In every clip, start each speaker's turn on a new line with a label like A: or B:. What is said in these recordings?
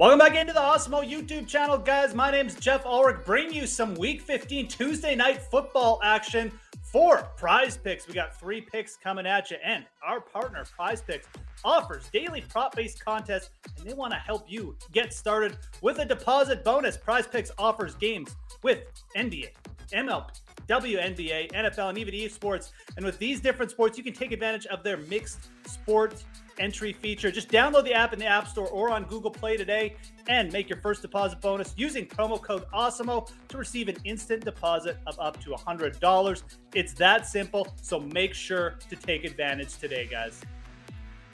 A: Welcome back into the Awesemo YouTube channel, guys. My name is Jeff Ulrich, bringing you some Week 15 Tuesday night football action for PrizePicks. We got three picks coming at you, and our partner, PrizePicks, offers daily prop-based contests, and they want to help you get started with a deposit bonus. PrizePicks offers games with NBA, MLB, WNBA, NFL, and even esports. And with these different sports, you can take advantage of their mixed sports entry feature. Just download the app in the App Store or on Google Play today and make your first deposit bonus using promo code AWESEMO to receive an instant deposit of up to $100. It's that simple, so make sure to take advantage today, guys.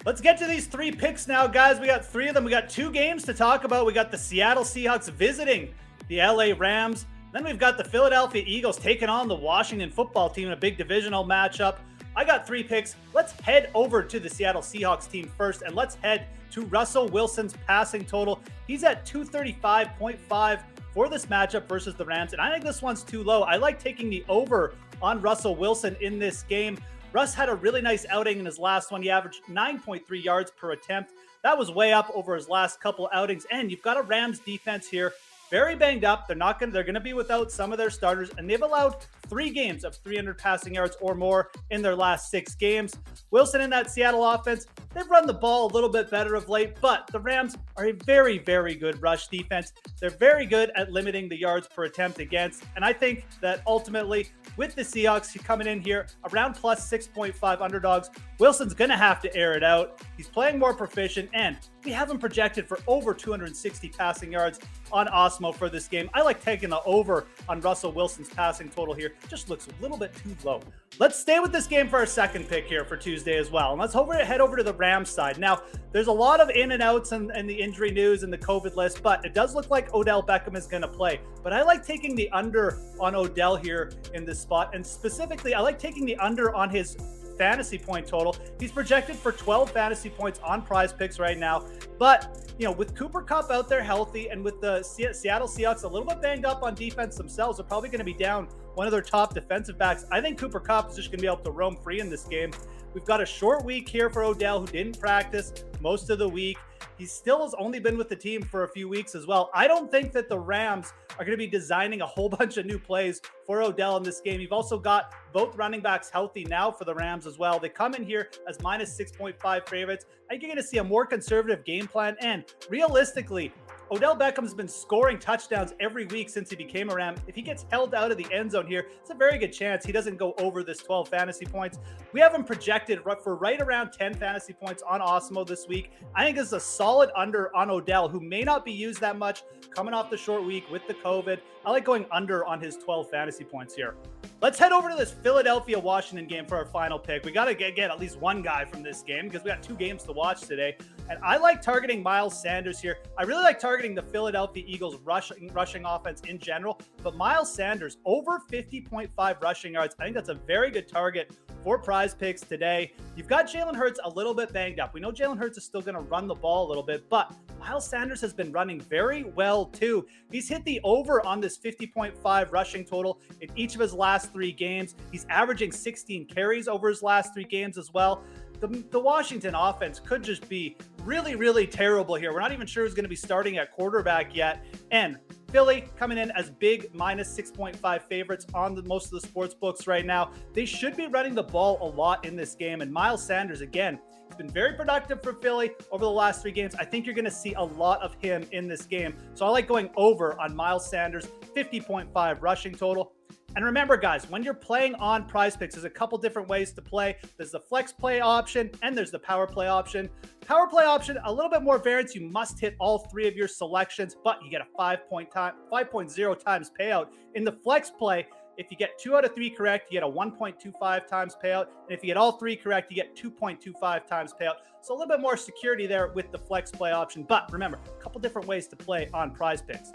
A: Let's get to these three picks now, guys. We got three of them. We got two games to talk about. We got the Seattle Seahawks visiting the LA Rams. Then we've got the Philadelphia Eagles taking on the Washington football team in a big divisional matchup. I got three picks. Let's head over to the Seattle Seahawks team first, and let's head to Russell Wilson's passing total. He's at 235.5 for this matchup versus the Rams, and I think this one's too low. I like taking the over on Russell Wilson in this game. Russ had a really nice outing in his last one. He averaged 9.3 yards per attempt. That was way up over his last couple outings. And you've got a Rams defense here very banged up. They're not going. They're going to be without some of their starters, and they've allowed three games of 300 passing yards or more in their last six games. Wilson in that Seattle offense, they've run the ball a little bit better of late, but the Rams are a very, very good rush defense. They're very good at limiting the yards per attempt against, and I think that ultimately with the Seahawks coming in here around plus 6.5 underdogs, Wilson's going to have to air it out. He's playing more proficient, and we have him projected for over 260 passing yards on Awesemo for this game. I like taking the over on Russell Wilson's passing total here. Just looks a little bit too low. Let's stay with this game for our second pick here for Tuesday as well. And let's over, head over to the Rams side. Now, there's a lot of in and outs and, and the injury news and the COVID list, but it does look like Odell Beckham is going to play. But I like taking the under on Odell here in this spot. And specifically, I like taking the under on his fantasy point total. He's projected for 12 fantasy points on PrizePicks right now. But, you know, with Cooper Kupp out there healthy and with the Seattle Seahawks a little bit banged up on defense themselves, they're probably going to be down one of their top defensive backs. I think Cooper Kupp is just going to be able to roam free in this game. We've got a short week here for Odell, who didn't practice most of the week. He still has only been with the team for a few weeks as well. I don't think that the Rams are going to be designing a whole bunch of new plays for Odell in this game. You've also got both running backs healthy now for the Rams as well. They come in here as minus 6.5 favorites. I think you're going to see a more conservative game plan. And realistically, Odell Beckham's been scoring touchdowns every week since he became a Ram. If he gets held out of the end zone here, it's a very good chance he doesn't go over this 12 fantasy points. We have him projected for right around 10 fantasy points on Awesemo this week. I think this is a solid under on Odell, who may not be used that much coming off the short week with the COVID. I like going under on his 12 fantasy points here. Let's head over to this Philadelphia Washington game for our final pick. We got to get, get at least one guy from this game because we got two games to watch today. And I like targeting Miles Sanders here. I really like targeting the Philadelphia Eagles rushing rushing offense in general, but Miles Sanders over 50.5 rushing yards. I think that's a very good target for PrizePicks today. You've got Jalen Hurts a little bit banged up. We know Jalen Hurts is still going to run the ball a little bit, but Miles Sanders has been running very well too. He's hit the over on this 50.5 rushing total in each of his last three games. He's averaging 16 carries over his last three games as well. The, the Washington offense could just be really, really terrible here. We're not even sure who's going to be starting at quarterback yet. And Philly coming in as big minus 6.5 favorites on the, most of the sports books right now. They should be running the ball a lot in this game. And Miles Sanders, again, has been very productive for Philly over the last three games. I think you're going to see a lot of him in this game. So I like going over on Miles Sanders, 50.5 rushing total. And remember, guys, when you're playing on PrizePicks, there's a couple different ways to play. There's the flex play option and there's the power play option. Power play option, a little bit more variance. You must hit all three of your selections, but you get a 5.0 time, 5.0 times payout. In the flex play, if you get two out of three correct, you get a 1.25 times payout. And if you get all three correct, you get 2.25 times payout. So a little bit more security there with the flex play option. But remember, a couple different ways to play on PrizePicks.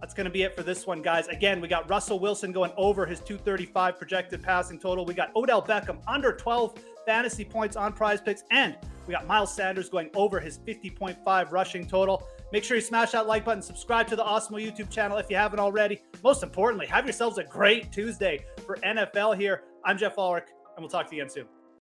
A: That's going to be it for this one, guys. Again, we got Russell Wilson going over his 235 projected passing total. We got Odell Beckham under 12 fantasy points on PrizePicks. And we got Miles Sanders going over his 50.5 rushing total. Make sure you smash that like button, subscribe to the Awesemo YouTube channel if you haven't already. Most importantly, have yourselves a great Tuesday for NFL here. I'm Jeff Ulrich, and we'll talk to you again soon.